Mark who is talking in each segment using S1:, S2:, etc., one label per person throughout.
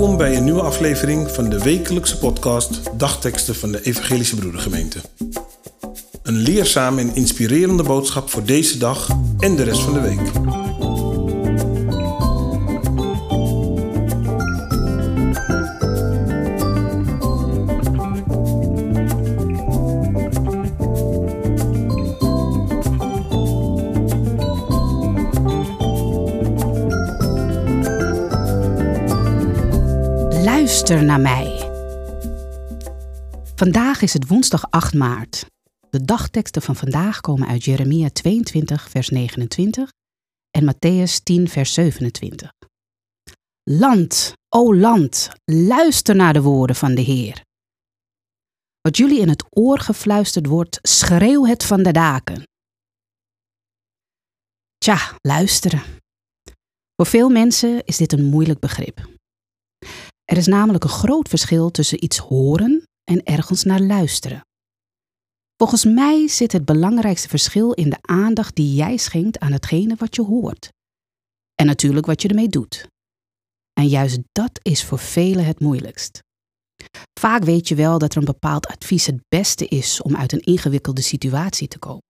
S1: Welkom bij een nieuwe aflevering van de wekelijkse podcast Dagteksten van de Evangelische Broedergemeente. Een leerzame en inspirerende boodschap voor deze dag en de rest van de week.
S2: Luister naar mij. Vandaag is het woensdag 8 maart. De dagteksten van vandaag komen uit Jeremia 22, vers 29 en Matthäus 10, vers 27. Land, o land, luister naar de woorden van de Heer. Wat jullie in het oor gefluisterd wordt, schreeuw het van de daken. Tja, luisteren. Voor veel mensen is dit een moeilijk begrip. Er is namelijk een groot verschil tussen iets horen en ergens naar luisteren. Volgens mij zit het belangrijkste verschil in de aandacht die jij schenkt aan hetgene wat je hoort. En natuurlijk wat je ermee doet. En juist dat is voor velen het moeilijkst. Vaak weet je wel dat er een bepaald advies het beste is om uit een ingewikkelde situatie te komen.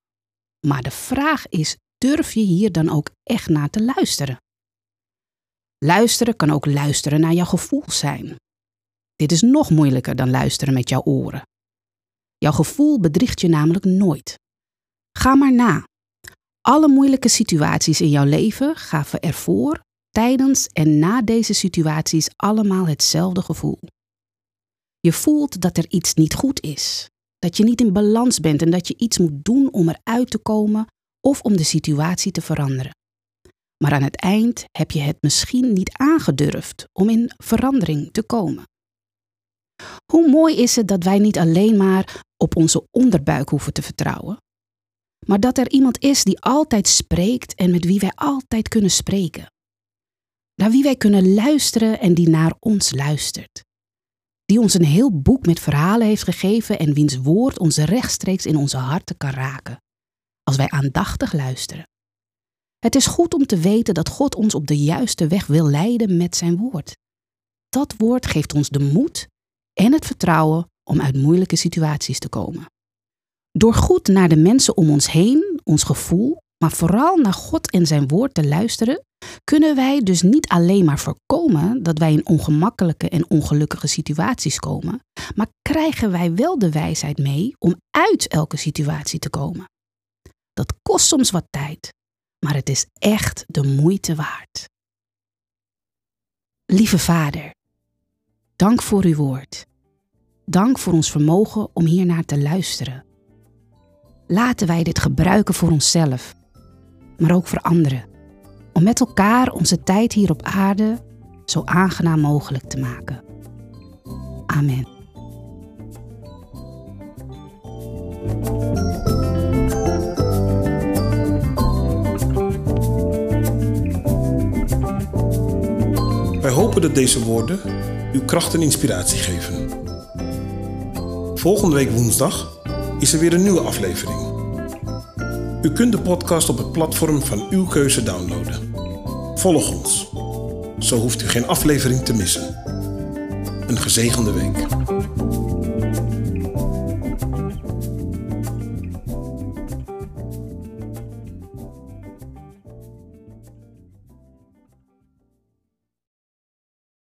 S2: Maar de vraag is: durf je hier dan ook echt naar te luisteren? Luisteren kan ook luisteren naar jouw gevoel zijn. Dit is nog moeilijker dan luisteren met jouw oren. Jouw gevoel bedriegt je namelijk nooit. Ga maar na. Alle moeilijke situaties in jouw leven gaven ervoor, tijdens en na deze situaties allemaal hetzelfde gevoel. Je voelt dat er iets niet goed is, dat je niet in balans bent en dat je iets moet doen om eruit te komen of om de situatie te veranderen. Maar aan het eind heb je het misschien niet aangedurfd om in verandering te komen. Hoe mooi is het dat wij niet alleen maar op onze onderbuik hoeven te vertrouwen, maar dat er iemand is die altijd spreekt en met wie wij altijd kunnen spreken. Naar wie wij kunnen luisteren en die naar ons luistert. Die ons een heel boek met verhalen heeft gegeven en wiens woord ons rechtstreeks in onze harten kan raken, als wij aandachtig luisteren. Het is goed om te weten dat God ons op de juiste weg wil leiden met zijn woord. Dat woord geeft ons de moed en het vertrouwen om uit moeilijke situaties te komen. Door goed naar de mensen om ons heen, ons gevoel, maar vooral naar God en zijn woord te luisteren, kunnen wij dus niet alleen maar voorkomen dat wij in ongemakkelijke en ongelukkige situaties komen, maar krijgen wij wel de wijsheid mee om uit elke situatie te komen. Dat kost soms wat tijd, maar het is echt de moeite waard. Lieve Vader, dank voor uw woord. Dank voor ons vermogen om hiernaar te luisteren. Laten wij dit gebruiken voor onszelf, maar ook voor anderen, om met elkaar onze tijd hier op aarde zo aangenaam mogelijk te maken. Amen.
S1: Wij hopen dat deze woorden uw kracht en inspiratie geven. Volgende week woensdag is er weer een nieuwe aflevering. U kunt de podcast op het platform van uw keuze downloaden. Volg ons. Zo hoeft u geen aflevering te missen. Een gezegende week.